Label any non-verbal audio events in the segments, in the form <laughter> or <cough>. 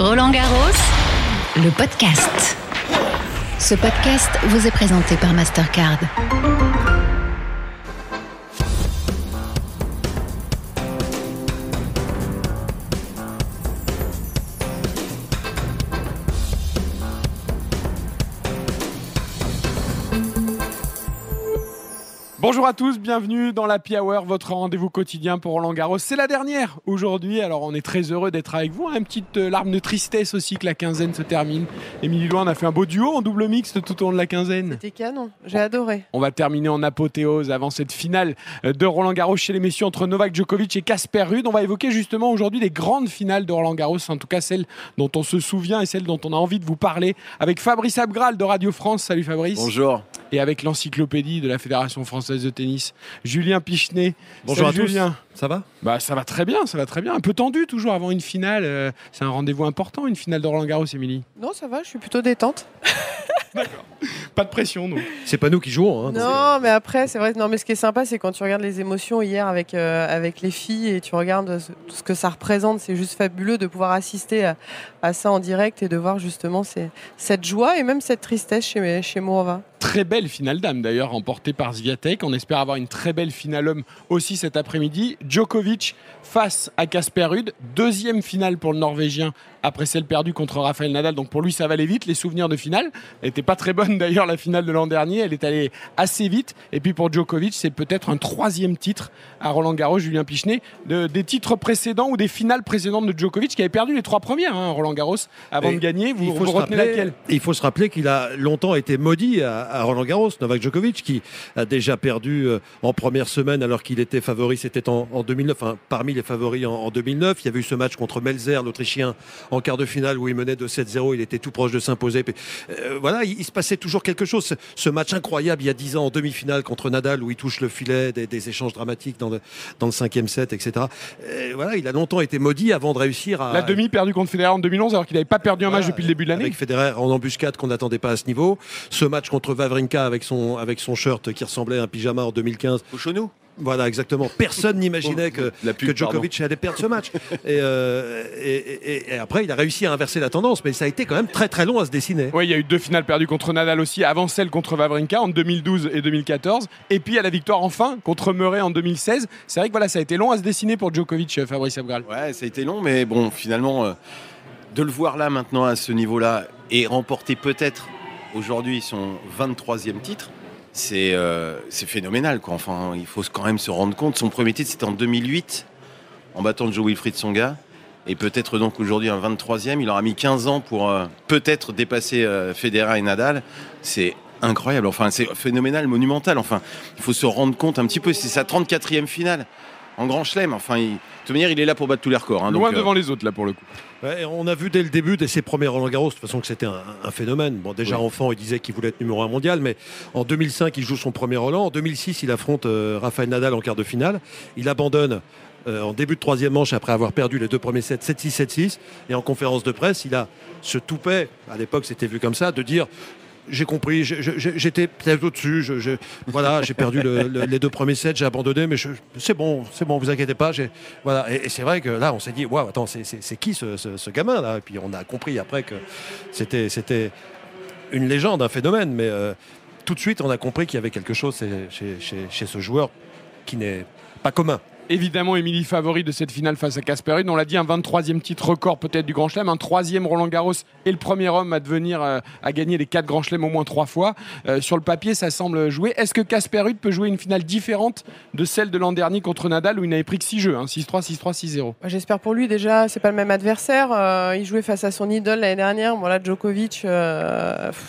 Roland Garros, le podcast. Ce podcast vous est présenté par Mastercard. Bonjour à tous, bienvenue dans la Hour, votre rendez-vous quotidien pour Roland Garros. C'est la dernière aujourd'hui, alors on est très heureux d'être avec vous. Une petite euh, larme de tristesse aussi que la quinzaine se termine. Émilie Loin a fait un beau duo en double mixte tout au long de la quinzaine. C'était canon, j'ai adoré. On va terminer en apothéose avant cette finale euh, de Roland Garros chez les messieurs entre Novak Djokovic et Casper Ruud. On va évoquer justement aujourd'hui les grandes finales de Roland Garros, en tout cas celles dont on se souvient et celles dont on a envie de vous parler avec Fabrice Abgral de Radio France. Salut Fabrice. Bonjour. Et avec l'encyclopédie de la Fédération française de tennis, Julien Pichenet. Bonjour Salut à tous. Julien. Ça va? Bah ça va très bien, ça va très bien. Un peu tendu toujours avant une finale. euh, c'est un rendez-vous important, une finale de Roland Garros, Émilie. Non, ça va, je suis plutôt détente. <laughs> Pas de pression, non. C'est pas nous qui jouons. hein. Non, mais après, c'est vrai. Non, mais ce qui est sympa, c'est quand tu regardes les émotions hier avec, euh, avec les filles et tu regardes ce- tout ce que ça représente. C'est juste fabuleux de pouvoir assister à, à ça en direct et de voir justement ces- cette joie et même cette tristesse chez, chez Mourova. Très belle finale d'âme d'ailleurs, remportée par Sviatek. On espère avoir une très belle finale homme aussi cet après-midi. Djokovic face à Casper Ruud. Deuxième finale pour le Norvégien après celle perdue contre Rafael Nadal. Donc pour lui, ça va aller vite. Les souvenirs de finale n'était pas très bonne d'ailleurs la finale de l'an dernier. Elle est allée assez vite. Et puis pour Djokovic, c'est peut-être un troisième titre à Roland Garros, Julien Pichenet, de- des titres précédents ou des finales précédentes de Djokovic qui avait perdu les trois premières hein, Roland Garros avant Et de gagner. Vous, il faut vous se retenez rappeler- laquelle? Il faut se rappeler qu'il a longtemps été maudit à, à Roland Garros, Novak Djokovic, qui a déjà perdu euh, en première semaine alors qu'il était favori. C'était en, en 2009, enfin, parmi les favoris en, en 2009. Il y avait eu ce match contre Melzer, l'Autrichien, en quart de finale où il menait de 7-0. Il était tout proche de s'imposer. Euh, voilà, il, il se passait toujours quelque chose. Ce, match incroyable il y a 10 ans en demi-finale contre Nadal où il touche le filet, des, des échanges dramatiques dans le, dans le cinquième set, etc. Euh, voilà, il a longtemps été maudit avant de réussir à. La demi perdue contre Federer en 2011 alors qu'il n'avait pas perdu un match depuis le début de l'année. Avec Federer en embuscade qu'on n'attendait pas à ce niveau. Ce match contre Vavrinka avec son, avec son shirt qui ressemblait à un pyjama en 2015. Au genou? Voilà, exactement. Personne n'imaginait <laughs> que, Djokovic allait perdre ce match. Et, euh, et, et- et après, il a réussi à inverser la tendance, mais ça a été quand même très très long à se dessiner. Oui, il y a eu deux finales perdues contre Nadal aussi, avant celle contre Wawrinka en 2012 et 2014. Et puis à la victoire enfin contre Murray en 2016. C'est vrai que voilà, ça a été long à se dessiner pour Djokovic, euh, Fabrice Abgral. Ouais, ça a été long, mais bon, finalement, euh, de le voir là maintenant à ce niveau-là et remporter peut-être aujourd'hui son 23e titre, c'est euh, c'est phénoménal. Quoi. Il faut quand même se rendre compte. Son premier titre, c'était en 2008, en battant Joe Wilfried Songa. Et peut-être donc aujourd'hui un 23e. Il aura mis 15 ans pour euh, peut-être dépasser euh, Federer et Nadal. C'est incroyable. Enfin, c'est phénoménal, monumental. Enfin, il faut se rendre compte un petit peu. C'est sa 34e finale en Grand Chelem. Enfin, il- de toute manière, il est là pour battre tous les records. hein. Loin Donc, euh, devant les autres là pour le coup. Ouais, on a vu dès le début de ses premiers Roland Garros, de toute façon que c'était un, un phénomène. Bon, déjà Oui. enfant, il disait qu'il voulait être numéro un mondial, mais en 2005, il joue son premier Roland. En 2006, il affronte euh, Rafael Nadal en quart de finale. Il abandonne euh, en début de troisième manche après avoir perdu les deux premiers sets 7-6, 7-6. Et en conférence de presse, il a ce toupet, à l'époque c'était vu comme ça, de dire j'ai compris, j'étais peut-être au-dessus, voilà, j'ai perdu le- le- les deux premiers sets, j'ai abandonné, mais c'est bon, c'est bon, vous inquiétez pas. Voilà. Et, c'est vrai que là, on s'est dit, waouh, attends, c'est- qui ce, ce- ce gamin là? Et puis on a compris après que c'était une légende, un phénomène, mais euh, tout de suite, on a compris qu'il y avait quelque chose chez ce joueur qui n'est pas commun. Évidemment, Émilie favori de cette finale face à Casper. On l'a dit, un 23e titre record peut-être du Grand Chelem, un troisième Roland Garros et le premier homme à devenir euh, à gagner les quatre Grands Chelems au moins trois fois. Euh, sur le papier, ça semble jouer. Est-ce que Casper Ruud peut jouer une finale différente de celle de l'an dernier contre Nadal où il n'avait pris que 6 jeux, hein, 6-3, 6-3, 6-0 Bah, J'espère pour lui déjà, c'est pas le même adversaire. Euh, il jouait face à son idole l'année dernière. Bon là, Djokovic,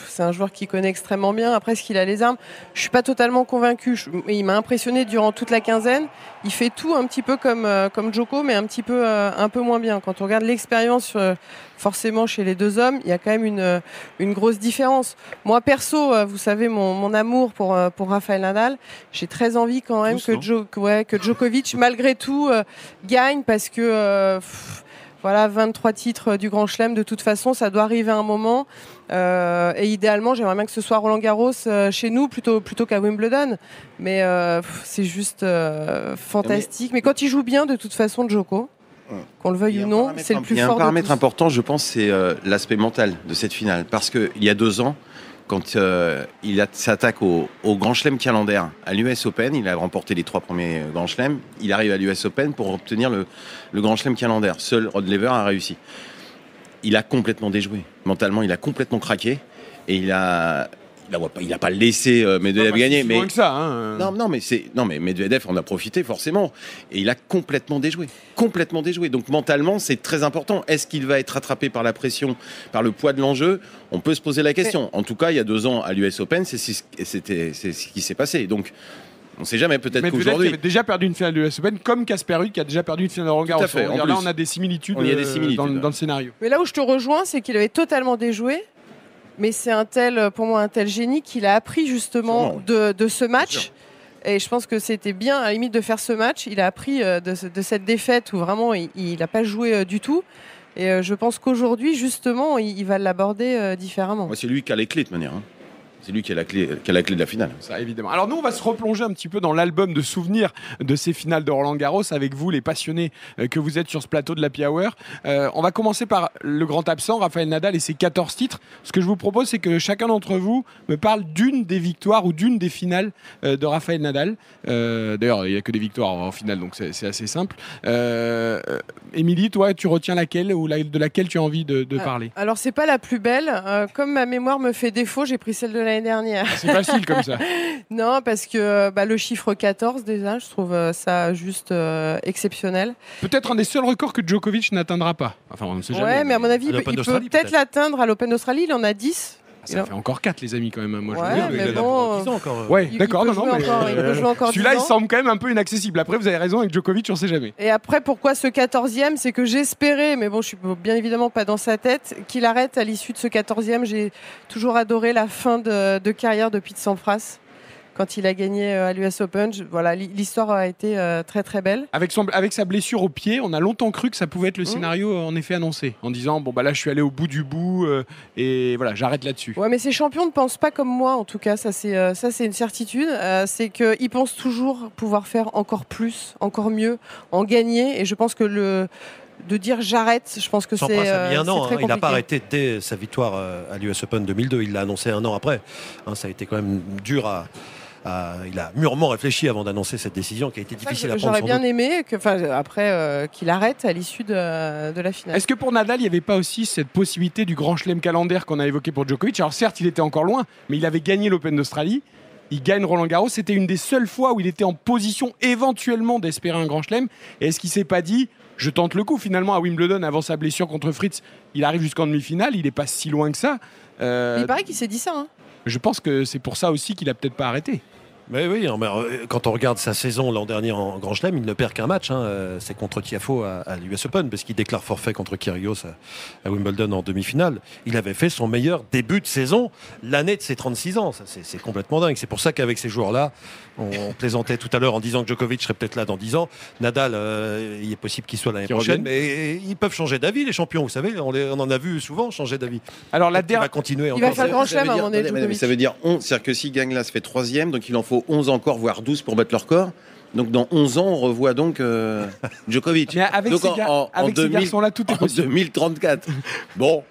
c'est un joueur qui connaît extrêmement bien. Après, est-ce qu'il a les armes? Je suis pas totalement convaincu. Il m'a impressionné durant toute la quinzaine. Il fait tout un petit peu comme euh, comme Djoko, mais un petit peu euh, un peu moins bien. Quand on regarde l'expérience, euh, forcément chez les deux hommes, il y a quand même une une grosse différence. Moi perso, vous savez mon, mon amour pour pour Rafael Nadal, j'ai très envie quand même Tous, que, Jo- que- ouais, que Djokovic malgré tout gagne parce que pff, voilà 23 titres du Grand Chelem de toute façon ça doit arriver à un moment. Euh, et idéalement j'aimerais bien que ce soit Roland Garros euh, chez nous plutôt plutôt qu'à Wimbledon. Mais euh, c'est juste euh, fantastique. Mais... quand il joue bien de toute façon Djoko Qu'on le Il veuille ou non, c'est le plus Il y a un fort paramètre important, je pense, c'est euh, l'aspect mental de cette finale. Parce qu'il y a deux ans, quand euh, il s'attaque au, Grand Chelem calendaire à l'US Open, il a remporté les trois premiers Grand Chelem, il arrive à l'US Open pour obtenir le, Grand Chelem calendaire. Seul Rod Laver a réussi. Il a complètement déjoué. Mentalement, il a complètement craqué. Et il a, il a, il a pas laissé euh, Medvedev Pas gagner. si Mais que ça. hein. non, non, mais c'est non, mais Medvedev en a profité forcément, et il a complètement déjoué, complètement déjoué. Donc mentalement, c'est très important. Est-ce qu'il va être rattrapé par la pression, par le poids de l'enjeu? On peut se poser la question. En tout cas, il y a deux ans à l'US Open, c'est ce- c'était c'est ce qui s'est passé. Donc on ne sait jamais. Peut-être qu'aujourd'hui, avait déjà perdu une finale de l'US Open, comme Casper Ruud qui a déjà perdu une finale de Roland Garros. Tout à fait, en Là, on a des similitudes, On y a des euh, similitudes, dans, ouais. dans le scénario. Mais là où je te rejoins, c'est qu'il avait totalement déjoué. Mais c'est un tel, pour moi, un tel génie qu'il a appris justement de, de ce match. Et je pense que c'était bien, à la limite, de faire ce match. Il a appris euh, de, ce- de cette défaite où vraiment il n'a pas joué euh, du tout. Et euh, je pense qu'aujourd'hui, justement, il, il va l'aborder euh, différemment. Ouais, c'est lui qui a les clés de manière. hein. C'est lui qui a la clé, qui a la clé de la finale. Ça, évidemment. Alors nous, on va se replonger un petit peu dans l'album de souvenirs de ces finales de Roland Garros avec vous, les passionnés euh, que vous êtes sur ce plateau de la Hour. Euh, on va commencer par le grand absent, Raphaël Nadal et ses 14 titres. Ce que je vous propose, c'est que chacun d'entre vous me parle d'une des victoires ou d'une des finales euh, de Raphaël Nadal. Euh, D'ailleurs, il n'y a que des victoires en finale, donc c'est assez simple. Émilie, toi, tu retiens laquelle ou la- de laquelle tu as envie de, de parler? Alors, c'est pas la plus belle. Euh, comme ma mémoire me fait défaut, j'ai pris celle de l'année dernière. C'est facile comme ça. <laughs> non, parce que bah, le chiffre 14, déjà, je trouve euh, ça juste euh, exceptionnel. Peut-être un des seuls records que Djokovic n'atteindra pas. Enfin, on ne sait jamais. Ouais, mais à mon avis, il peut, l'Open il peut d'Australie, peut-être peut-être. l'atteindre à l'Open d'Australie. Il en a 10. Ça fait encore 4 les amis quand même. hein, Moi, je Ouais, veux dire. mais il en a bon, pour 10 ans encore. euh. Ouais, d'accord, non, non, mais encore celui-là, 10 il semble quand même un peu inaccessible. Après, vous avez raison avec Djokovic, on sait jamais. Et après, pourquoi ce 14e C'est que j'espérais, mais bon, je suis bien évidemment pas dans sa tête, qu'il arrête à l'issue de ce 14e. J'ai toujours adoré la fin de, de carrière de Pete Sampras quand il a gagné euh, à l'US Open. Je- voilà, l'hi- l'histoire a été euh, très très belle. Avec, son, avec sa blessure au pied, on a longtemps cru que ça pouvait être le Mmh. scénario euh, en effet annoncé, en disant bon bah là je suis allé au bout du bout euh, et voilà j'arrête là-dessus. Ouais, mais ces champions ne pensent pas comme moi, en tout cas, ça c'est euh, ça c'est une certitude. Euh, c'est qu'ils pensent toujours pouvoir faire encore plus, encore mieux, en gagner. Et je pense que le de dire j'arrête, je pense que c'est Sampras a mis un c'est an. très hein. Il n'a pas compliqué. arrêté dès sa victoire à l'US Open 2002. Il l'a annoncé un an après. Hein, ça a été quand même dur à. À- il a mûrement réfléchi avant d'annoncer cette décision qui a été ça difficile à prendre. J'aurais bien doute. aimé que, enfin, après euh, qu'il arrête à l'issue de, de la finale. Est-ce que pour Nadal, il n'y avait pas aussi cette possibilité du grand chelem calendaire qu'on a évoqué pour Djokovic? Alors certes, il était encore loin, mais il avait gagné l'Open d'Australie. Il gagne Roland Garros. C'était une des seules fois où il était en position éventuellement d'espérer un grand chelem. Et est-ce qu'il s'est pas dit, je tente le coup finalement à Wimbledon avant sa blessure contre Fritz Il arrive jusqu'en demi-finale. Il n'est pas si loin que ça. Euh, il paraît qu'il s'est dit ça. hein. Je pense que c'est pour ça aussi qu'il a peut-être pas arrêté. Mais oui, mais, euh, quand on regarde sa saison l'an dernier en Grand Chelem, il ne perd qu'un match. hein, euh, C'est contre Tiafo à, à l'US Open, parce qu'il déclare forfait contre Kyrgios à, à Wimbledon en demi-finale. Il avait fait son meilleur début de saison l'année de ses 36 ans. Ça, C'est c'est complètement dingue. C'est pour ça qu'avec ces joueurs-là, on, on plaisantait tout à l'heure en disant que Djokovic serait peut-être là dans 10 ans. Nadal, euh, il est possible qu'il soit l'année Qu'il prochaine, revienne. mais ils peuvent changer d'avis, les champions. Vous savez, on, les- on en a vu souvent changer d'avis. Alors la Il va dernière. continuer Il va faire grand chelem à un dire- moment donné, attendez, mais Djokovic. Ça veut dire 11, c'est-à-dire que s'il gagne là, ça fait troisième, donc il en faut 11 encore, voire 12 pour battre leur record. Donc dans 11 ans, on revoit donc euh, <laughs> Djokovic. Mais avec Donc ces, en- gar- en- en avec ces 2000 garçons-là, tout est En possible. 2034. Bon,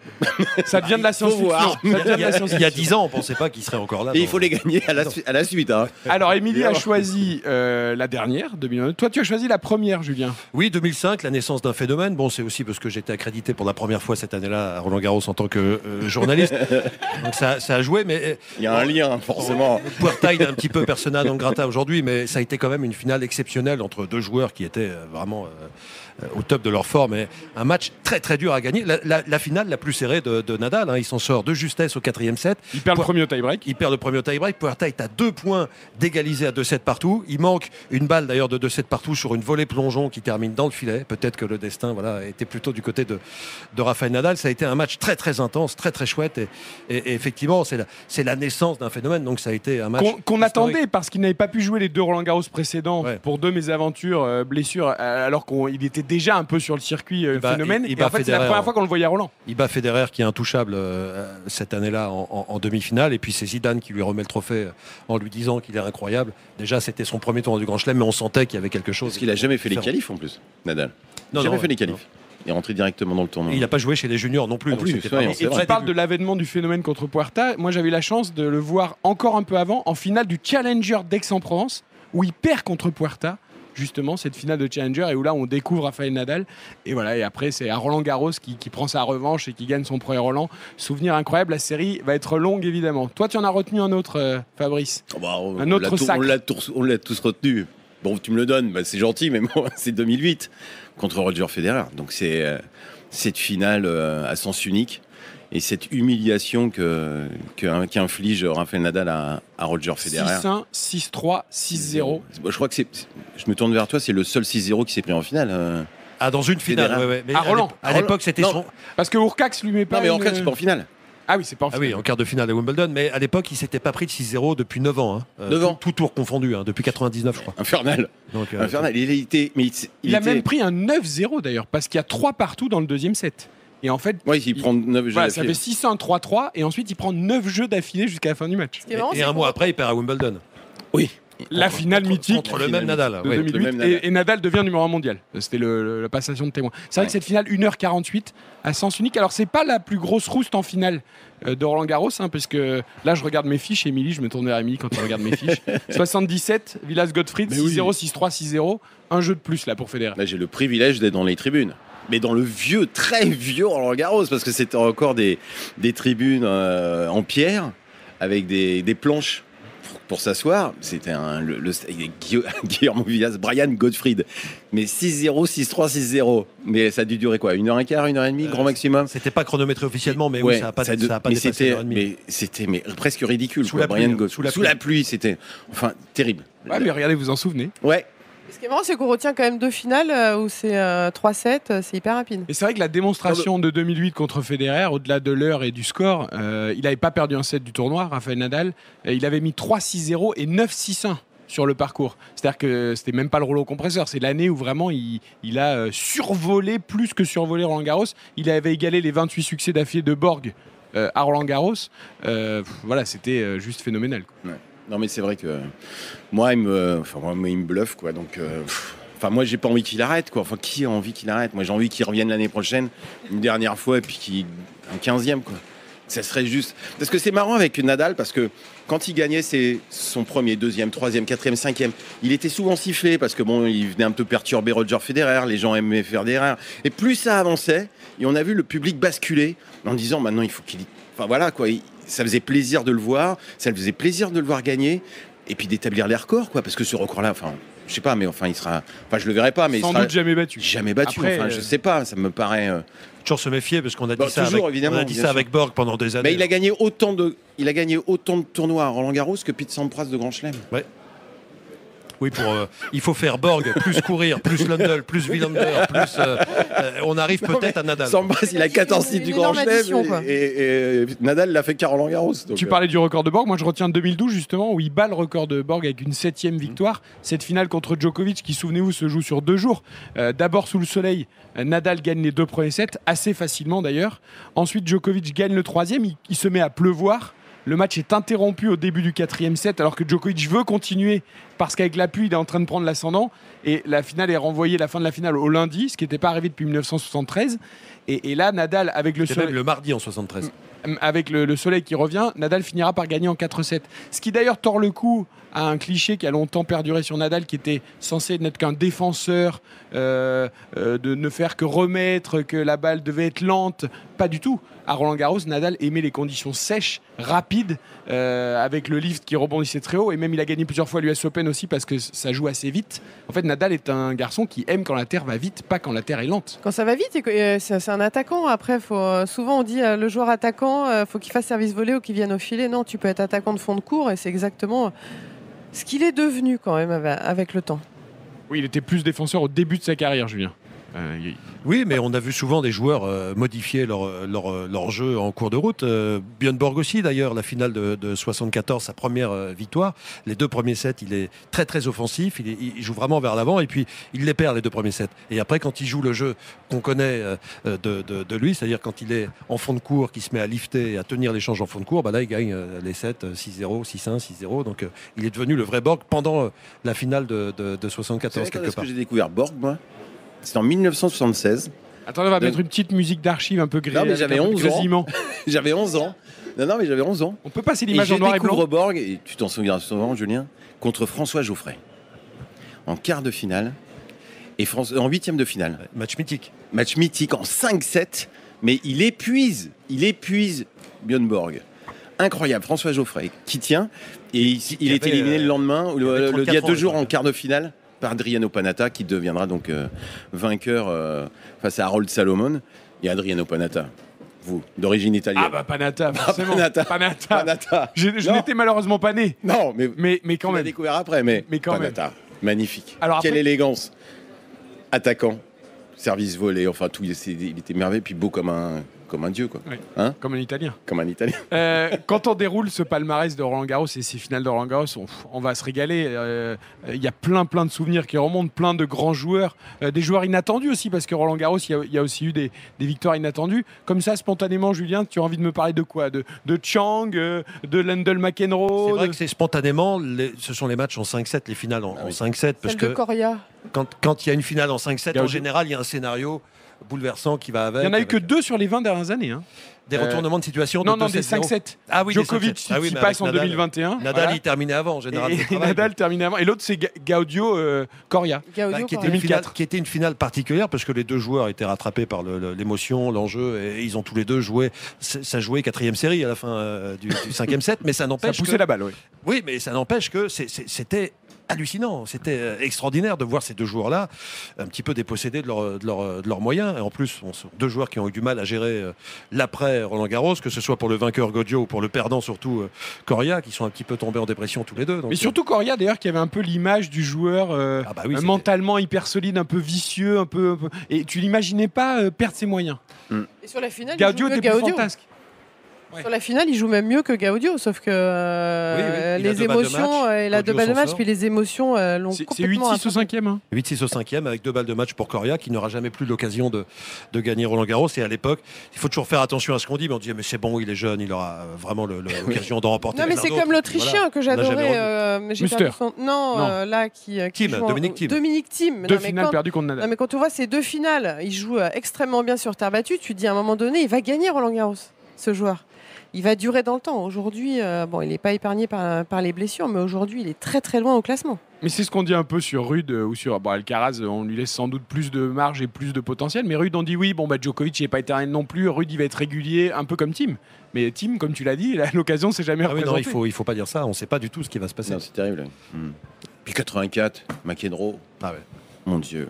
Ça devient de la <laughs> science-fiction. Il y a- il y a science-fiction. 10 ans, on pensait pas qu'il serait encore là. et il faut les gagner à la, su- à la suite. hein. Alors, Émilie a choisi euh, la dernière, 2009. Toi, tu as choisi la première, Julien. Oui, 2005, la naissance d'un phénomène. Bon, c'est aussi parce que j'étais accrédité pour la première fois cette année-là à Roland Garros en tant que euh, journaliste. <laughs> Donc ça, ça a joué, mais Il y a un lien, forcément. Puerta, il est un petit peu persona non grata aujourd'hui, mais ça a été quand même une finale exceptionnelle entre deux joueurs qui étaient euh, vraiment euh, euh, au top de leur forme. Et un match très très dur à gagner. La, la- la finale la plus serrée de, de Nadal, hein. il s'en sort de justesse au quatrième set. Il perd le premier tie-break. Il perd le premier tie-break. Puerta est à deux points d'égaliser à 2-7 partout. Il manque une balle d'ailleurs de 2-7 partout sur une volée plongeon qui termine dans le filet. Peut-être que le destin voilà, était plutôt du côté de, de Rafael Nadal. Ça a été un match très très intense, très très chouette. Et, et- et effectivement, c'est la, la naissance d'un phénomène. Donc ça a été un match. Qu'on attendait parce qu'il n'avait pas pu jouer les deux Roland Garros précédents Ouais. pour deux mésaventures, euh, blessures, euh, alors qu'il était déjà un peu sur le circuit euh, phénomène. il- il Et bat en fait, c'est la Federer, première hein. fois qu'on le voyait à Roland. Il bat Federer qui est intouchable euh, cette année-là en, en- en demi-finale. Et puis c'est Zidane qui lui remet le trophée euh, en lui disant qu'il est incroyable. Déjà, c'était son premier tour du Grand Chelem, mais on sentait qu'il y avait quelque chose. Parce qu'il a jamais fait les qualifs en plus, Nadal. Non, jamais non, fait les qualifs. Il est rentré directement dans le tournoi. Et il n'a pas joué chez les juniors non plus. En plus, c'est Et vrai. tu parles de l'avènement du phénomène contre Puerta. Moi, j'avais eu la chance de le voir encore un peu avant, en finale du Challenger d'Aix-en-Provence, où il perd contre Puerta. Justement, cette finale de Challenger, et où là, on découvre Rafael Nadal. Et voilà, et après, c'est à Roland Garros qui, qui prend sa revanche et qui gagne son premier Roland. Souvenir incroyable, la série va être longue, évidemment. Toi, tu en as retenu un autre, euh, Fabrice Oh, bah, on, Un autre sacre. on l'a tous, retenu. Bon, tu me le donnes, bah, c'est gentil, mais <laughs> moi, c'est 2008 contre Roger Federer. Donc c'est euh, cette finale euh, à sens unique et cette humiliation que que- qu'inflige Rafael Nadal à, à Roger Federer. 6-1, 6-3, 6-0. Je crois que c'est. Je me tourne vers toi, c'est le seul 6-0 qui s'est pris en finale. euh. Ah, dans une finale, ouais, ouais. Mais À Roland. À l'époque, c'était Non. son. Parce que Urcax lui met pas. Non, mais en une- c'est pas en finale. Ah oui, c'est pas en Ah oui, finale. en quart de finale à Wimbledon. Mais à l'époque, il s'était pas pris de 6-0 depuis 9 ans. hein. Euh, 9 ans. Tout, tout tour confondu, hein, depuis 99, je crois. Infernal. Donc, euh, Infernal. Il a été. Mais il, Il, a était- même pris un 9-0 d'ailleurs, parce qu'il y a 3 partout dans le deuxième set. Et en fait, Ouais, il prend 9 jeux voilà, ça fait 6-1, 3-3, et ensuite il prend 9 jeux d'affilée jusqu'à la fin du match. Et un mois après, il perd à Wimbledon. Oui. La finale mythique Contre le finale même Nadal. de ouais. 2008, le même Nadal. Et, et Nadal devient numéro 1 mondial. C'était la passation de témoin. C'est vrai que cette finale, 1h48 à sens unique. Alors, c'est pas la plus grosse rouste en finale euh, de Roland Garros, hein, parce que là, je regarde mes fiches. Émilie, je me tourne vers Émilie quand elle regarde mes fiches. 77, Villas Gottfried, 6-0, 6-3, 6-0. Un jeu de plus là pour Federer. Là, j'ai le privilège d'être dans les tribunes. Mais dans le vieux, très vieux Roland Garros, parce que c'était encore des, des tribunes euh, en pierre, avec des, des planches pour, pour s'asseoir. C'était un. Le, <laughs> Guillermo Villas, Brian Gottfried. Mais 6-0, 6-3, 6-0. Mais ça a dû durer quoi Une heure et quart, une heure et demie, grand maximum C'était pas chronométré officiellement, mais Ouais, oui, ça n'a pas, ça de- ça a pas mais dépassé c'était, une heure et demie. mais c'était mais presque ridicule. Sous quoi, la pluie, Brian Gott- sous la sous pluie. la pluie, c'était enfin terrible. Ouais, mais regardez, vous en souvenez. Ouais, Ce qui est marrant, c'est qu'on retient quand même deux finales euh, où c'est euh, 3-7, euh, c'est hyper rapide. Et c'est vrai que la démonstration de 2008 contre Federer, au-delà de l'heure et du score, euh, il n'avait pas perdu un set du tournoi, Rafael Nadal. Euh, il avait mis 3-6-0 et 9-6-1 sur le parcours. C'est-à-dire que c'était même pas le rouleau compresseur, c'est l'année où vraiment il, il a euh, survolé plus que survolé Roland Garros. Il avait égalé les 28 succès d'affilée de Borg euh, à Roland Garros. Euh, voilà, c'était euh, juste phénoménal. quoi. Non mais c'est vrai que moi il me, enfin moi, il me bluffe quoi. Donc, euh, enfin moi j'ai pas envie qu'il arrête quoi. Enfin qui a envie qu'il arrête? Moi j'ai envie qu'il revienne l'année prochaine une dernière fois et puis qu'il un 15e quoi. Ça serait juste. Parce que c'est marrant avec Nadal parce que quand il gagnait ses, son premier, deuxième, troisième, quatrième, cinquième, il était souvent sifflé parce que bon, il venait un peu perturber Roger Federer, les gens aimaient faire des erreurs. Et plus ça avançait, et on a vu le public basculer en disant maintenant il faut qu'il. Enfin voilà quoi, ça faisait plaisir de le voir, ça faisait plaisir de le voir gagner, et puis d'établir les records quoi, parce que ce record-là, enfin, je sais pas, mais enfin il sera. Enfin je le verrai pas, mais Sans il sera doute jamais battu. jamais battu. Après, enfin euh, je sais pas, ça me paraît. euh, Toujours se méfier parce qu'on a dit Bah, ça, avec, on a dit ça sûr. avec Borg pendant des années. Mais il a gagné autant de, il a gagné autant de tournois à Roland Garros que Pete Sampras de Grand Chelem. Oui, pour, euh, il faut faire Borg, plus courir, plus Lundell, plus Wilander, plus. euh, euh, on arrive peut-être à Nadal. Il a 14 Une titres du Grand Chelem et, et- et Nadal l'a fait qu'à Roland Garros. donc, Tu euh, parlais du record de Borg, moi je retiens 2012 justement où il bat le record de Borg avec une septième victoire. Cette finale contre Djokovic qui, souvenez-vous, se joue sur deux jours. Euh, D'abord sous le soleil, Nadal gagne les deux premiers sets, assez facilement d'ailleurs. Ensuite Djokovic gagne le troisième, il, il se met à pleuvoir. Le match est interrompu au début du quatrième set alors que Djokovic veut continuer parce qu'avec la pluie il est en train de prendre l'ascendant et la finale est renvoyée, la fin de la finale au lundi, ce qui n'était pas arrivé depuis 1973. Et, et là Nadal avec le soleil même le mardi en 73. avec le, le soleil qui revient, Nadal finira par gagner en 4-7. Ce qui d'ailleurs tord le coup à un cliché qui a longtemps perduré sur Nadal, qui était censé n'être qu'un défenseur, euh, euh, de ne faire que remettre, que la balle devait être lente. Pas du tout. À Roland Garros, Nadal aimait les conditions sèches, rapides, euh, avec le lift qui rebondissait très haut. Et même il a gagné plusieurs fois l'US Open aussi parce que ça joue assez vite. En fait, Nadal est un garçon qui aime quand la terre va vite, pas quand la terre est lente. Quand ça va vite, c'est un attaquant. Après, souvent on dit le joueur attaquant, faut qu'il fasse service volé ou qu'il vienne au filet. Non, tu peux être attaquant de fond de cours et c'est exactement ce qu'il est devenu quand même avec, le temps. Oui, il était plus défenseur au début de sa carrière, Julien. Euh, Oui, mais on a vu souvent des joueurs euh, modifier leur, leur, leur jeu en cours de route. Euh, Björn Borg aussi, d'ailleurs, la finale de, de 74, sa première euh, victoire. Les deux premiers sets, il est très très offensif. Il, est- il joue vraiment vers l'avant et puis il les perd les deux premiers sets. Et après, quand il joue le jeu qu'on connaît euh, de, de- de lui, c'est-à-dire quand il est en fond de cours, qu'il se met à lifter et à tenir l'échange en fond de cours, bah là, il gagne euh, les sets euh, 6-0, 6-1, 6-0. Donc, euh, il est devenu le vrai Borg pendant euh, la finale de, de, de C'est 74 vrai, quand quelque est-ce part. que j'ai découvert Borg, moi? C'était en 1976. Attendez, on va mettre une petite musique d'archive un peu grillée. Non, mais j'avais un peu de 11 ans. <laughs> J'avais 11 ans. Non, non, mais j'avais 11 ans. On peut passer l'image je en noir et découvre blanc. Borg, et tu t'en souviens souvent, Julien, contre François Geoffrey. En quart de finale. Et France- en huitième de finale. Match mythique. Match mythique en 5-7. Mais il épuise, il épuise Björn Borg. Incroyable, François Geoffrey, qui tient. Et il, est éliminé euh, le lendemain, ou il y avait le, le- 34 il y a deux jours en quart de finale, par Adriano Panatta, qui deviendra donc euh, vainqueur euh, face à Harold Salomon. Et Adriano Panatta, vous, d'origine italienne. Ah bah Panatta, <laughs> forcément. Panatta. Panatta. Panatta. Je, je n'étais malheureusement pas né. Non, mais Mais, mais quand même. découvert après, mais, Mais quand Panatta, magnifique. Alors Quelle élégance. Attaquant, service volé, enfin tout, il était merveilleux, puis beau comme un, comme un dieu, quoi. Hein Comme un Italien. Comme un Italien. Euh, quand on déroule ce palmarès de Roland Garros et ces finales de Roland Garros, on, on va se régaler. Euh, Il y a plein plein de souvenirs qui remontent, plein de grands joueurs, euh, des joueurs inattendus aussi, parce que Roland Garros, il y a- il y, a aussi eu des, des victoires inattendues. Comme ça, spontanément, Julien, tu as envie de me parler de quoi? De, de Chang, euh, de Lendl C'est McEnroe vrai de- que c'est spontanément, les- ce sont les matchs en 5-7, les finales en, Ah en oui. 5-7, parce Celle de que Coria. quand il y a une finale en 5-7, en général, il y a un scénario bouleversant qui va avec. Il n'y en a eu avec que deux sur les 20 dernières années. hein. des euh, retournements de situation. Non, de non, 2-7-0. des 5-7. Ah oui, Djokovic 5-7. Ah oui, qui passe en avec Nadal. 2021. Nadal, voilà. il terminait avant, en général. Et, de et travail. Nadal terminait avant. Et l'autre, c'est Ga- Gaudio euh, Coria. Gaudio, Bah, qui, était Coria. une 2004. finale, qui était une finale particulière parce que les deux joueurs étaient rattrapés par le- le- l'émotion, l'enjeu, et ils ont tous les deux joué. Ça jouait quatrième série à la fin euh, du, du cinquième set, mais ça Ça n'empêche poussait que la balle, oui. oui, mais ça n'empêche que c'était hallucinant, c'était euh, extraordinaire de voir ces deux joueurs-là un petit peu dépossédés de, leur- de leur- de leurs moyens. Et en plus, on deux joueurs qui ont eu du mal à gérer euh, l'après Roland Garros, que ce soit pour le vainqueur Godio ou pour le perdant surtout euh, Coria, qui sont un petit peu tombés en dépression tous les deux. Donc, Mais surtout Coria, d'ailleurs, qui avait un peu l'image du joueur euh, Ah bah oui, euh, mentalement hyper solide, un peu vicieux, un peu. un peu- Et tu l'imaginais pas euh, perdre ses moyens. Et sur la finale, Gaudio était plus fantasque. Ouais. Sur la finale, il joue même mieux que Gaudio, sauf que euh, Oui, oui, les émotions, match. euh, il a deux balles de match, puis les émotions euh, l'ont C'est c'est complètement 8-6 au cinquième. Hein. 8-6 au cinquième avec deux balles de match pour Coria qui n'aura jamais plus l'occasion de, de gagner Roland Garros. Et à l'époque, il faut toujours faire attention à ce qu'on dit, mais on dit mais c'est bon, il est jeune, il aura vraiment <laughs> l'occasion d'en remporter. Non, mais c'est comme l'Autrichien Voilà. que j'adorais. euh, son- Non, Non. euh, là qui. qui Thiem, joue en- Dominique Thiem. Dominique Thiem. Deux Non, finales quand- perdues contre Nadal. Non, mais quand tu vois ces deux finales, il joue extrêmement bien sur terre battue. Tu te dis à un moment donné, il va gagner Roland Garros, ce joueur. Il va durer dans le temps. Aujourd'hui, euh, bon, il n'est pas épargné par, par les blessures, mais aujourd'hui, il est très très loin au classement. Mais c'est ce qu'on dit un peu sur Rude euh, ou sur bon, Alcaraz. euh, On lui laisse sans doute plus de marge et plus de potentiel. Mais Rude, on dit oui, bon, bah, Djokovic n'est pas éternel non plus. Rude, il va être régulier, un peu comme Tim. Mais Tim, comme tu l'as dit, <laughs> l'occasion s'est jamais Ah oui, non, il faut, il faut pas dire ça. On ne sait pas du tout ce qui va se passer. C'est terrible. Hmm. Puis 84, McEnroe, Ah ouais. mon Dieu.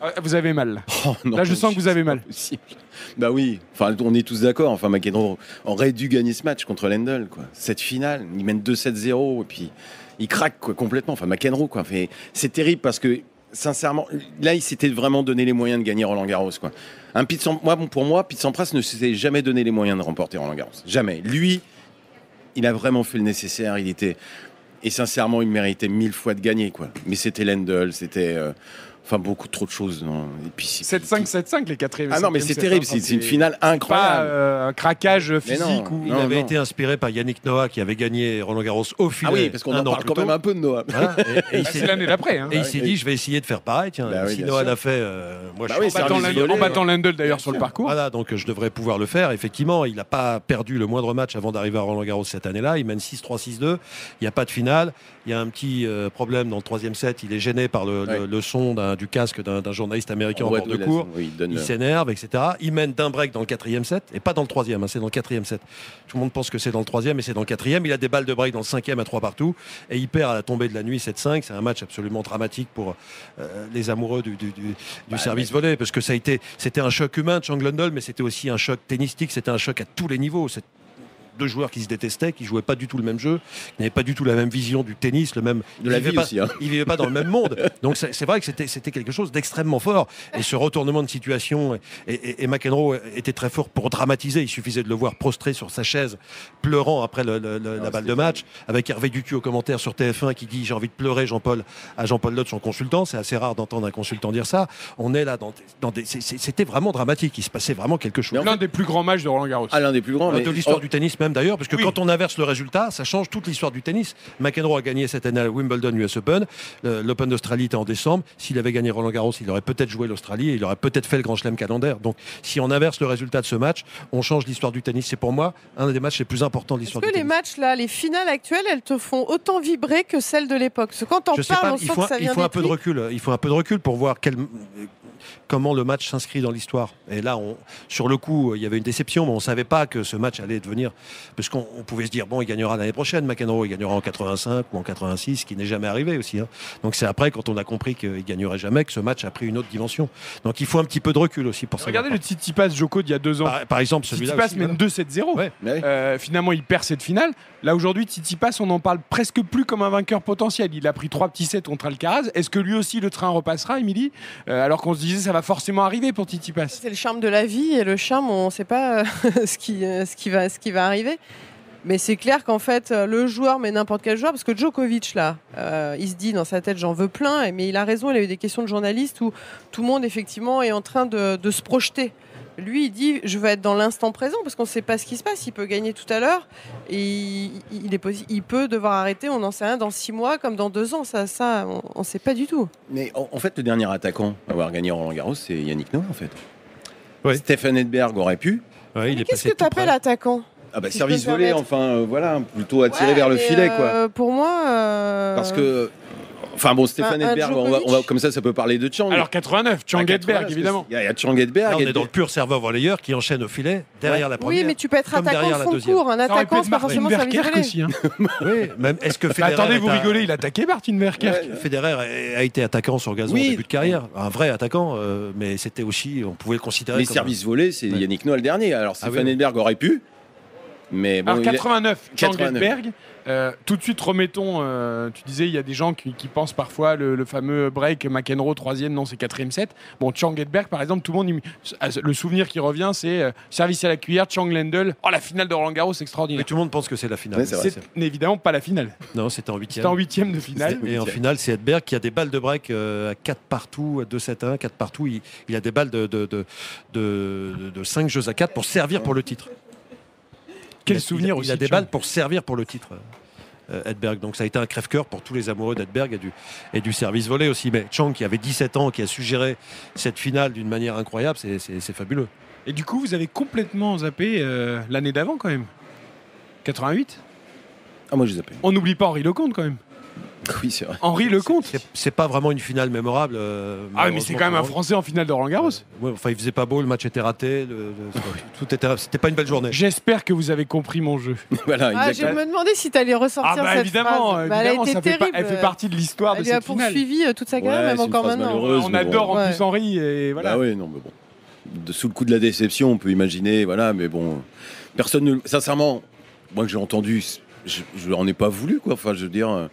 Ah, Vous avez mal. là. <laughs> Oh, non, Là, je sens que vous avez mal. possible. Bah oui, enfin, on est tous d'accord. Enfin, McEnroe aurait dû gagner ce match contre Lendl. Quoi. Cette finale, il mène 2-7-0 et puis il craque quoi, complètement. Enfin, McEnroe, quoi. C'est terrible parce que, sincèrement, là, il s'était vraiment donné les moyens de gagner Roland Garros. Quoi. Un Pete Sam- moi, pour moi, Pete Sampras ne s'était jamais donné les moyens de remporter Roland Garros. Jamais. Lui, il a vraiment fait le nécessaire. Il était. Et sincèrement, il méritait mille fois de gagner. Quoi. Mais c'était Lendl, c'était. euh, Enfin, beaucoup trop de choses. non. Et puis, c'est- 7-5, 7-5, les quatrièmes. ah non, mais c'est terrible, c'est une finale incroyable. Pas euh, un craquage physique non. ou. Il Non, avait non. été inspiré par Yannick Noah qui avait gagné Roland Garros au filet. ah oui, parce qu'on en parle quand même un peu de Noah. Voilà, et, Bah, s'est- c'est l'année d'après. Hein. et il s'est oui. dit, je vais essayer de faire pareil. Tiens, Bah oui, si Noah l'a fait, euh, moi Bah je oui, En suis battant service Lendl- volé, en battant. Lendl d'ailleurs sur le parcours. Voilà, donc euh, je devrais pouvoir le faire. Effectivement, il n'a pas perdu le moindre match avant d'arriver à Roland Garros cette année-là. Il mène 6-3, 6-2. Il n'y a pas de finale. Il y a un petit euh, problème dans le troisième set. Il est gêné par le, le- Ouais. le son du casque d'un journaliste américain en bord de cours. oui, il s'énerve, etc. Il mène d'un break dans le quatrième set, et pas dans le troisième, hein, c'est dans le quatrième set. Tout le monde pense que c'est dans le troisième, mais c'est dans le quatrième. Il a des balles de break dans le cinquième à trois partout, et il perd à la tombée de la nuit 7-5. C'est un match absolument dramatique pour euh, les amoureux du, du- du- du Bah, service volé, parce que ça a été, c'était un choc humain de Chang Lundell, mais c'était aussi un choc tennistique, c'était un choc à tous les niveaux. Deux joueurs qui se détestaient, qui jouaient pas du tout le même jeu, qui n'avaient pas du tout la même vision du tennis, le même. de la ils vie pas- aussi. hein. ils vivaient pas dans le même monde. Donc c'est vrai que c'était c'était quelque chose d'extrêmement fort. Et ce retournement de situation, et, et, et McEnroe était très fort pour dramatiser. Il suffisait de le voir prostré sur sa chaise, pleurant après le- le- le- la Ah, balle de match, avec Hervé Dutu au commentaire sur TF1 qui dit j'ai envie de pleurer Jean-Paul à Jean-Paul Lotte, son consultant. C'est assez rare d'entendre un consultant dire ça. On est là dans, dans des, c'était vraiment dramatique. Il se passait vraiment quelque chose. L'un des plus grands matchs de Roland Garros. Ah, l'un des plus grands. Mais- de l'histoire oh, du tennis même d'ailleurs, parce que Oui. quand on inverse le résultat, ça change toute l'histoire du tennis. McEnroe a gagné cette année à Wimbledon US Open. L'Open d'Australie était en décembre. S'il avait gagné Roland Garros, il aurait peut-être joué l'Australie et il aurait peut-être fait le Grand Chelem calendaire. Donc, si on inverse le résultat de ce match, on change l'histoire du tennis. C'est pour moi un des matchs les plus importants de Est-ce l'histoire que du les tennis. matchs là, les finales actuelles, elles te font autant vibrer que celles de l'époque? Parce que quand on parle, pas, on il sent faut, que ça il vient faut un des peu de tripes. recul. Il faut un peu de recul pour voir quel- comment le match s'inscrit dans l'histoire. Et là, on, sur le coup, il y avait une déception, mais on ne savait pas que ce match allait devenir. Parce qu'on on pouvait se dire, bon, il gagnera l'année prochaine, McEnroe, il gagnera en 85 ou en 86, ce qui n'est jamais arrivé aussi. hein. Donc c'est après, quand on a compris qu'il gagnerait jamais, que ce match a pris une autre dimension. Donc il faut un petit peu de recul aussi pour ça. Regardez le Tsitsipas Joko d'il y a deux ans. Par, par exemple, celui-là. Tsitsipas aussi, mène voilà. 2-7-0. Ouais. Ouais. Euh, finalement, il perd cette finale. Là, aujourd'hui, Tsitsipas, on n'en parle presque plus comme un vainqueur potentiel. Il a pris trois petits sets contre Alcaraz. Est-ce que lui aussi, le train repassera, Émilie? Euh, Alors qu'on se disait, ça va forcément arriver pour Tsitsipas. C'est le charme de la vie et le charme, on ne sait pas euh, <laughs> ce, qui, euh, ce, qui va, arriver. Mais c'est clair qu'en fait, euh, le joueur, mais n'importe quel joueur, parce que Djokovic, là, il se dit dans sa tête, j'en veux plein, mais il a raison, il a eu des questions de journalistes où tout le monde, effectivement, est en train de se projeter. Lui, il dit, je veux être dans l'instant présent, parce qu'on ne sait pas ce qui se passe. Il peut gagner tout à l'heure, et il, il est possi- il peut devoir arrêter, on n'en sait rien, dans six mois, comme dans deux ans. Ça, ça on ne sait pas du tout. Mais en, en fait, le dernier attaquant à avoir gagné Roland Garros, c'est Yannick Noah, en fait. Ouais. Stéphane Edberg aurait pu. Ouais, il Mais est Qu'est-ce passé que tu appelles attaquant Ah bah, Si service volé, enfin, euh, voilà, plutôt attiré Ouais, vers le filet, quoi. euh, Pour moi. euh, Parce que. Enfin bon, Stéphane un Edberg, on va, Djokovic. on va- comme ça, ça peut parler de Chang. Alors 89, Chang Ah, Edberg, 80, parce que évidemment. Il y a, il y a Chang Edberg. Là, on est dans le pur serveur volleyeur qui enchaîne au filet derrière la première. Oui, mais tu peux être attaquant derrière de la fond de deuxième. cours. Un Ça attaquant, c'est pas Martin forcément volé. aussi. hein. <laughs> Oui, même est-ce que Federer attendez, vous un- rigolez, il a attaqué Martin Verkerk. Ouais, Federer a été attaquant sur gazon Oui. au début de carrière, un vrai attaquant, euh, mais c'était aussi, on pouvait le considérer Les comme services volés, c'est Ouais. Yannick Noah le dernier. Alors Ah Stéphane. Edberg aurait pu. Mais bon, Alors il est- 89, Chang 89. Edberg. Euh, tout de suite, remettons. euh, tu disais, il y a des gens qui, qui pensent parfois le, le fameux break McEnroe troisième, non, c'est quatrième set. Bon, Chang Edberg, par exemple, tout le monde, il- le souvenir qui revient, c'est euh, service à la cuillère, Chang Lendl. Oh, la finale de Roland Garros, c'est Mais extraordinaire. tout le monde pense que c'est la finale. Ouais, c'est vrai. C'est évidemment pas la finale. Non, c'était en C'était huitième. en huitième de finale. C'était- Et en finale, c'est Edberg qui a des balles de break euh, à 4 partout, à 2-7-1, 4 partout. Il, il a des balles de, de, de, de, de 5 jeux à 4 pour servir pour le titre. Quel Il a- souvenir il a, aussi. Il a des balles pour servir pour le titre. euh, Edberg. Donc ça a été un crève-cœur pour tous les amoureux d'Edberg et du, et du service volé aussi. Mais Chang, qui avait 17 ans, qui a su gérer cette finale d'une manière incroyable, c'est- fabuleux. Et du coup, vous avez complètement zappé euh, l'année d'avant quand même. 88 Ah, moi, je les appelle. On n'oublie pas Henri Lecomte quand même. <laughs> Oui, c'est vrai. Henri Lecomte C'est- C'est pas vraiment une finale mémorable. euh, Ah, mais c'est quand même un. Français en finale de Roland Garros. Ouais, enfin, il faisait pas beau, le match était raté, le- le- <laughs> tout était, c'était pas une belle journée. J'espère que vous avez compris mon jeu. <laughs> voilà, Ah, je exactement. me demandais si tu allais ressortir Ah bah cette évidemment, phrase. Bah, évidemment elle a ça été fait, pas- terrible. elle fait partie de l'histoire de Elle lui a cette finale. poursuivi euh, toute sa carrière, Ouais, même c'est une encore phrase maintenant. malheureuse. On mais adore bon. en Ouais. plus Henri et voilà. Bah oui, non, mais bon. De- sous le coup de la déception, on peut imaginer, voilà, mais bon, personne ne. Sincèrement, moi que j'ai entendu, je, je n'en ai pas voulu, quoi. Enfin, je veux dire, euh,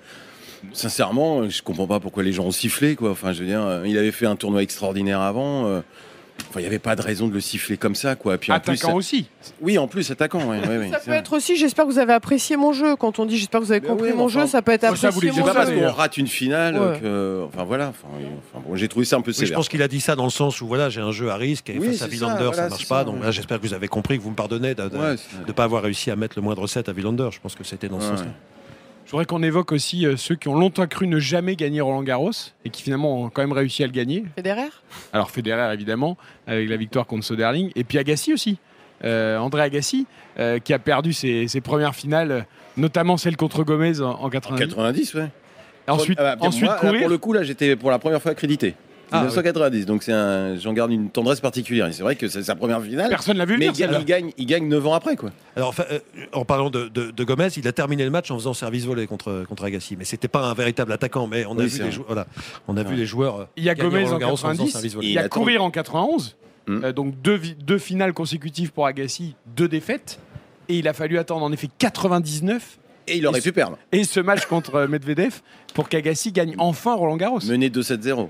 sincèrement, je comprends pas pourquoi les gens ont sifflé, quoi. Enfin, je veux dire, euh, il avait fait un tournoi extraordinaire avant. euh, Enfin, il n'y avait pas de raison de le siffler comme ça, quoi. Puis en plus, Attaquant aussi. oui, en plus, attaquant, ouais, ouais, ouais, Ça peut vrai. être aussi, j'espère que vous avez apprécié mon jeu. Quand on dit j'espère que vous avez Ben compris mon enfin, jeu, ça peut être moi, ça, vous apprécié C'est pas parce qu'on rate une finale Ouais. que. Enfin, voilà. Enfin, enfin, bon, j'ai trouvé ça un peu Oui, je sévère. pense qu'il a dit ça dans le sens où voilà, j'ai un jeu à risque et Oui, face à Villander, ça, ça, voilà, marche pas. ça, donc ouais. là, j'espère que vous avez compris, que vous me pardonnez de ne pas avoir réussi à mettre le moindre set à Villander. Je pense que c'était dans ce sens-là. Je voudrais qu'on évoque aussi euh, ceux qui ont longtemps cru ne jamais gagner Roland Garros et qui finalement ont quand même réussi à le gagner. Federer? Alors Federer évidemment, avec la victoire contre Soderling, et puis Agassi aussi. Euh, André Agassi, euh, qui a perdu ses, ses premières finales, notamment celle contre Gomez en, en En 90. 90, ouais. Ensuite, Ah bah, ensuite moi, là, courir. pour le coup, là, j'étais pour la première fois accrédité. Ah, 1990, donc c'est un, j'en garde une tendresse particulière. Et c'est vrai que c'est sa première finale. Personne l'a vu mais venir, il, gagne, il gagne 9 ans après, quoi. Alors, enfin, euh, en parlant de, de- de Gomez, il a terminé le match en faisant service volé contre, contre Agassi. Mais c'était pas un véritable attaquant. Mais on a Oui, vu, les, vrai. jou- voilà, on a C'est vu vrai. les joueurs. euh, Il y a Gomez en Garros faisant 90, service volé. il y a courir en 91, Hmm. euh, donc deux, deux finales consécutives pour Agassi, deux défaites, et il a fallu attendre en effet 99 Et il aurait Et pu perdre. et ce match contre Medvedev pour qu'Agassi gagne enfin Roland Garros. Mené 2-7-0.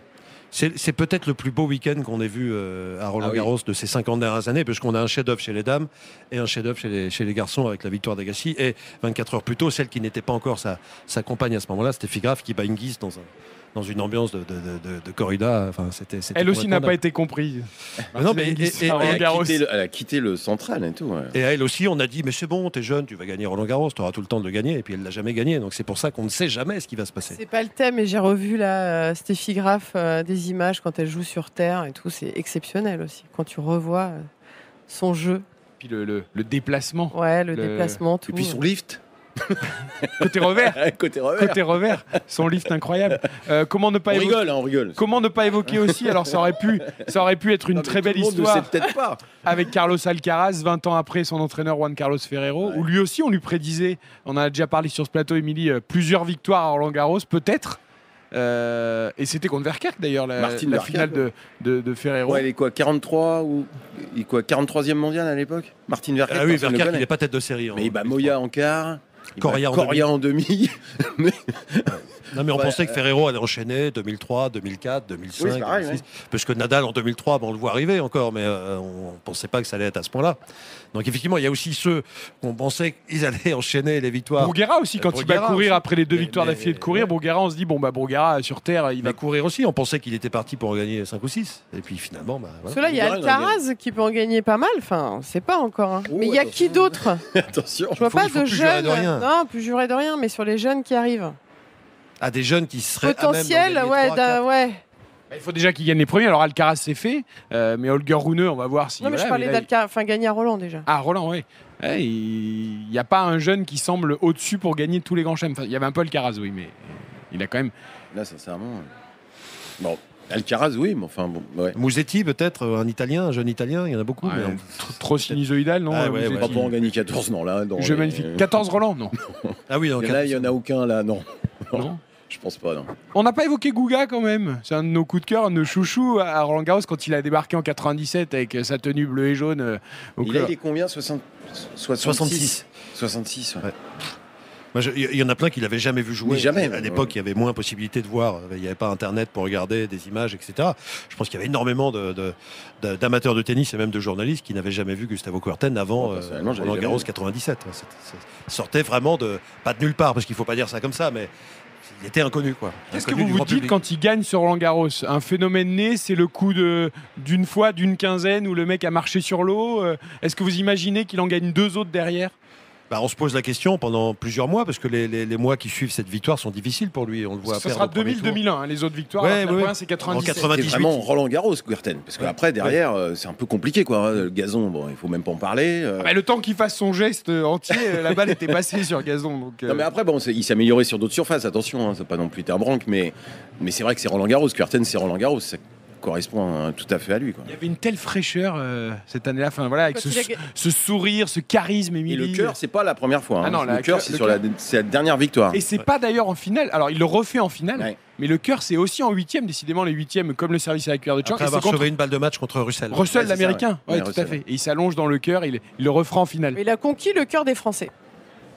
C'est peut-être le plus beau week-end qu'on ait vu euh, à Roland Ah oui. De ces 50 dernières années, parce qu'on a un chef-d'œuvre chez les dames et un chef-d'œuvre chez les, chez les garçons avec la victoire d'Agassi. Et 24 heures plus tôt, celle qui n'était pas encore sa, sa compagne à ce moment-là, c'était Graf qui bat Hingis dans un, dans une ambiance de, de, de, de corrida. Enfin, c'était, Elle aussi n'a pas été comprise. Non, mais, et, et- et- Elle a, Garros. quitté le, elle a quitté le central et tout. ouais. et à elle aussi, on a dit mais c'est bon, t'es jeune, tu vas gagner Roland Garros, tu auras tout le temps de le gagner. Et puis elle l'a jamais gagné. Donc c'est pour ça qu'on ne sait jamais ce qui va se passer. C'est pas le thème, mais j'ai revu là euh, Steffi Graf euh, des images quand elle joue sur terre et tout. C'est exceptionnel aussi. Quand tu revois euh, son jeu, Puis le, le- le déplacement. ouais, le, Le- déplacement, tout. Et puis son lift, <laughs> Côté revers. <laughs> côté revers. Côté revers. Son lift incroyable. Euh, comment ne pas rigole, hein, on rigole. Comment ne pas évoquer aussi, alors ça aurait pu, ça aurait pu être une Non, très belle histoire peut-être pas. <laughs> avec Carlos Alcaraz, 20 ans après son entraîneur Juan Carlos Ferrero, où lui aussi on lui prédisait, on en a déjà parlé sur ce plateau, Émilie, euh, plusieurs victoires à Roland Garros, peut-être. Euh, et c'était contre Verkerk d'ailleurs, la, la finale de, de, de Ferrero. Ouais, il est quoi 43 ou il est quoi 43e mondial à l'époque? Martin Verkerk. Ah oui, Verkerk, il n'est pas tête de série. en Mais il bat 2003. Moya en quart. En Coria en demi. <laughs> Non, mais on Ouais, pensait que Ferrero allait enchaîner 2003, 2004, 2005, Oui, c'est pareil, 2006. Parce que Nadal en 2003, bon, on le voit arriver encore, mais euh, on ne pensait pas que ça allait être à ce point-là. Donc effectivement, il y a aussi ceux qu'on pensait qu'ils <laughs> allaient enchaîner les victoires. Bourguera aussi, quand il va courir aussi. après les deux Mais- victoires d'affilée de courir, ouais. Bourguera, on se dit, bon, bah Bourguera sur terre, il va courir aussi. On pensait qu'il était parti pour en gagner 5 ou 6. Et puis finalement, bah, voilà. Parce que là, il y a Alcaraz qui peut en gagner pas mal. Enfin, c'est pas encore. hein. Oh, mais il y a qui d'autre? <laughs> Attention. Je vois faut- pas de jeunes. Non, plus jurer de rien, mais sur les jeunes qui arrivent. À des jeunes qui seraient Potentiel, à même ouais, ouais. Bah, Il faut déjà qu'il gagne les premiers. Alors Alcaraz c'est fait, euh, mais Holger Rune, on va voir si. Non, mais je parlais d'Alcaraz, enfin, gagner à Roland déjà. Ah, Roland, oui. Ouais, il n'y a pas un jeune qui semble au-dessus pour gagner tous les grands chemins. Enfin, il y avait un peu Alcaraz, oui, mais il a quand même. Là, sincèrement. euh, Bon, Alcaraz, oui, mais enfin, bon, ouais. Musetti, peut-être, un Italien, un jeune Italien, il y en a beaucoup. Ouais, mais on- tr- trop sinusoïdal, non Ah, ouais. Pas pour en gagner 14, non, là. dans Jeu les- magnifique. 14 Roland, non. Ah oui, dans Il y en a, il y en a aucun, là, non. non. Je pense pas, non. On n'a pas évoqué Gouga quand même. C'est un de nos coups de cœur, un de nos chouchous à Roland Garros quand il a débarqué en 97 avec sa tenue bleue et jaune. euh, au Il a été combien 60... 66. 66, ouais. Ouais. Moi, je- Il y en a plein qui l'avaient jamais vu jouer. Mais jamais, À l'époque, il y avait moins possibilité de voir. Il n'y avait pas Internet pour regarder des images, etc. Je pense qu'il y avait énormément de- de- de- d'amateurs de, tennis et même de journalistes qui n'avaient jamais vu Gustavo Kuerten avant Moi, euh, Roland Garros vu. 97. Ouais, c'était- Ça sortait vraiment de pas de nulle part parce qu'il faut pas dire ça comme ça, mais il était inconnu quoi. Qu'est-ce que vous vous dites public. quand il gagne sur Roland Garros? Un phénomène né, c'est le coup de- d'une fois, d'une quinzaine où le mec a marché sur l'eau. euh, Est-ce que vous imaginez qu'il en gagne deux autres derrière? Bah, on se pose la question pendant plusieurs mois parce que les, les- les mois qui suivent cette victoire sont difficiles pour lui. On le voit Ça perdre sera au premier tour. 2000-2001, hein, les autres victoires. Ouais, ouais, c'est En 97. 80. C'est 98. vraiment Roland Garros, Guerten. Parce qu'après, derrière, euh, c'est un peu compliqué, quoi. hein. Le gazon, bon, il faut même pas en parler. euh. Ah bah, le temps qu'il fasse son geste entier, euh, la balle était passée sur gazon. Donc, euh, Non mais après bon, il s'est amélioré sur d'autres surfaces, attention, hein, c'est pas non plus un branque, mais, mais c'est vrai que c'est Roland Garros, Kuerten c'est Roland Garros, correspond hein, tout à fait à lui. Quoi. Il y avait une telle fraîcheur euh, cette année-là, enfin voilà, avec ce, il a- ce sourire, ce charisme, Et Émilie. le cœur, c'est pas la première fois. hein. Ah non, le cœur, c'est sur la, dernière victoire. Et c'est pas d'ailleurs en finale. Alors il le refait en finale, Ouais. mais le cœur c'est aussi en huitième. Décidément, les huitièmes, comme le service à la cuillère de Chang, Après et c'est avoir contre sauvé une balle de match contre Russell. Russell, Ouais, l'américain. ouais. Ouais, Ouais, tout à fait. Et il s'allonge dans le cœur, il, il le refera en finale. Il a conquis le cœur des Français.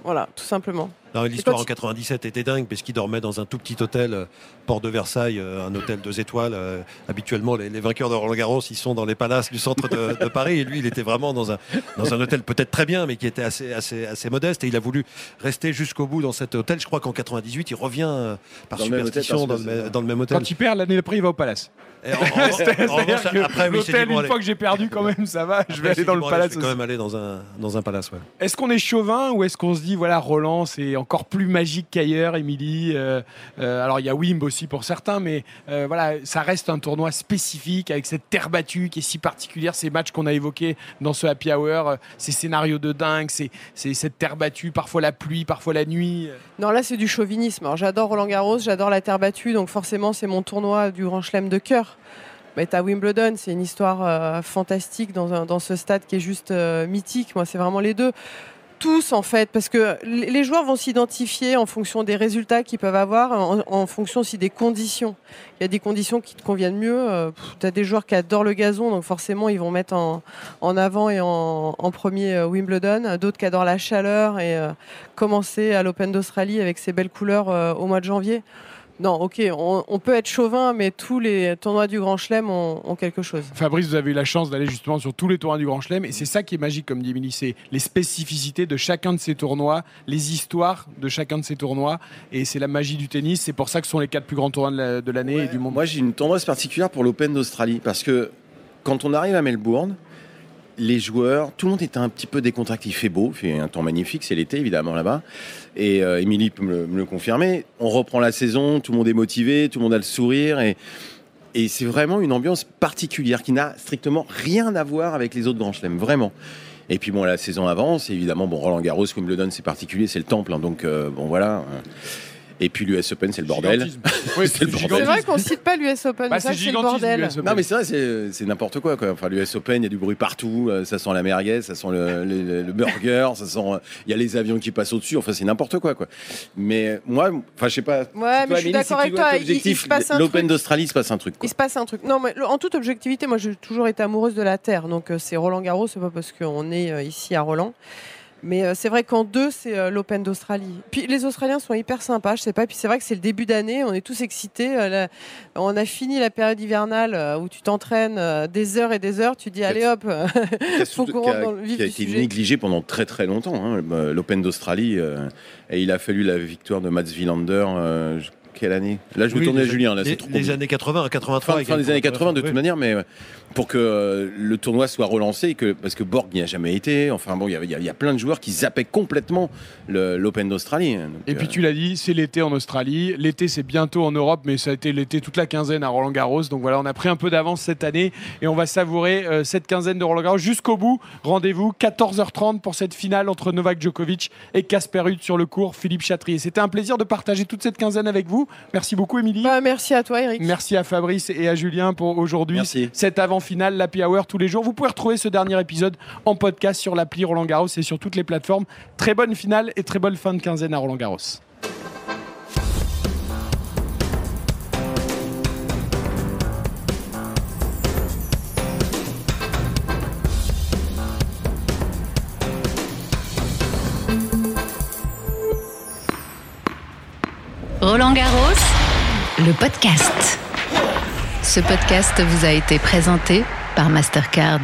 Voilà, tout simplement. Non, L'histoire en 97 était dingue parce qu'il dormait dans un tout petit hôtel, euh, port de Versailles, euh, un hôtel deux étoiles. euh, habituellement, les, les vainqueurs de Roland Garros, ils sont dans les palaces du centre de, de Paris. Et lui, il était vraiment dans un, dans un hôtel peut-être très bien, mais qui était assez, assez, assez modeste. Et il a voulu rester jusqu'au bout dans cet hôtel. Je crois qu'en 98, il revient par Dans le même hôtel, superstition dans, le, même- dans le même hôtel. Quand il perd, l'année d'après, il va au palace. En- en- <laughs> en- après, l'hôtel, une fois que j'ai perdu, quand même, ça va, je vais aller dans le bon, palace. Je vais quand même aller dans un, dans un palace. ouais. Est-ce qu'on est chauvin ou est-ce qu'on se dit, voilà, Roland, c'est encore plus magique qu'ailleurs, Émilie euh, euh, Alors, il y a Wimb aussi pour certains, mais euh, voilà, ça reste un tournoi spécifique avec cette terre battue qui est si particulière, ces matchs qu'on a évoqués dans ce happy hour, ces scénarios de dingue, cette terre battue, parfois la pluie, parfois la nuit. Non, là, c'est du chauvinisme. J'adore Roland Garros, j'adore la terre battue, donc forcément, c'est mon tournoi du Grand Chelem de cœur. Mais t'as Wimbledon, c'est une histoire fantastique dans, ce stade qui est juste mythique. Moi, c'est vraiment les deux. Tous, en fait, parce que les joueurs vont s'identifier en fonction des résultats qu'ils peuvent avoir, en, fonction aussi des conditions. Il y a des conditions qui te conviennent mieux. tu as des joueurs qui adorent le gazon, donc forcément, ils vont mettre en, avant et en, premier euh, Wimbledon. D'autres qui adorent la chaleur et euh, commencer à l'Open d'Australie avec ses belles couleurs euh, au mois de janvier. Non, ok, on, on peut être chauvin, mais tous les tournois du Grand Chelem ont, ont quelque chose. Fabrice, vous avez eu la chance d'aller justement sur tous les tournois du Grand Chelem et c'est ça qui est magique, comme dit Émilie, c'est les spécificités de chacun de ces tournois, les histoires de chacun de ces tournois et c'est la magie du tennis. C'est pour ça que ce sont les quatre plus grands tournois de la- de l'année et du monde. Moi, j'ai une tendance particulière pour l'Open d'Australie parce que quand on arrive à Melbourne, les joueurs, tout le monde était un petit peu décontracté. Il fait beau, il fait un temps magnifique, c'est l'été évidemment là-bas. Et euh, peut me le, me le confirmer. On reprend la saison, tout le monde est motivé, tout le monde a le sourire et, c'est vraiment une ambiance particulière qui n'a strictement rien à voir avec les autres grands chelems, vraiment. Et puis bon, la saison avance, évidemment, bon, Roland Garros, Wimbledon, c'est particulier, c'est le temple, hein, donc euh, bon voilà. Et puis l'US Open, c'est le bordel. <laughs> Oui, C'est vrai qu'on cite pas l'US Open, Bah, c'est le bordel. Non mais c'est vrai, c'est n'importe quoi, quoi. Enfin, l'US Open, il y a du bruit partout. euh, Ça sent la merguez, ça sent le, le- le burger, ça sent. Il y a les avions qui passent au-dessus. Enfin, c'est n'importe quoi, quoi. Mais moi, enfin, je sais pas. Ouais, Toi, mais je suis d'accord avec toi. L'Open d'Australie, il se passe un truc. Quoi. Il se passe un truc. Non, mais en toute objectivité, moi, j'ai toujours été amoureuse de la terre. Donc, euh, c'est Roland Garros, c'est pas parce qu'on est euh, ici à Roland. Mais euh, c'est vrai qu'en deux, c'est euh, l'Open d'Australie. Puis les Australiens sont hyper sympas, je sais pas. Puis c'est vrai que c'est le début d'année, on est tous excités. euh, la- On a fini la période hivernale où tu t'entraînes des heures et des heures. Tu dis, allez hop, <laughs> Faut qu'on rentre dans le vif qui a été sujet. négligé pendant très très longtemps. hein, L'Open d'Australie, euh, et il a fallu la victoire de Mats Wilander. euh, quelle année Là, je vais Oui, tourner à Julien. Là, les, c'est trop les années 80, 83. fin, fin des années pour- 80 de oui. toute manière, mais euh, pour que euh, le tournoi soit relancé, et que, parce que Borg n'y a jamais été. Enfin bon, il y a- il y a plein de joueurs qui zappaient complètement l'Open d'Australie. Donc, Et puis euh, tu l'as dit, c'est l'été en Australie. L'été, c'est bientôt en Europe, mais ça a été l'été toute la quinzaine à Roland Garros. Donc voilà, on a pris un peu d'avance cette année et on va savourer euh, cette quinzaine de Roland Garros jusqu'au bout. Rendez-vous 14h30 pour cette finale entre Novak Djokovic et Casper Ruud sur le cours Philippe Chatrier. C'était un plaisir de partager toute cette quinzaine avec vous. Merci beaucoup, Émilie. bah, merci à toi, Eric. Merci à Fabrice et à Julien pour aujourd'hui. Cette avant-finale, l'Happy Hour tous les jours. Vous pouvez retrouver ce dernier épisode en podcast sur l'appli Roland Garros et sur toutes les plateformes. Très bonne finale et très bonne fin de quinzaine à Roland Garros. Roland Garros, le podcast. Ce podcast vous a été présenté par Mastercard.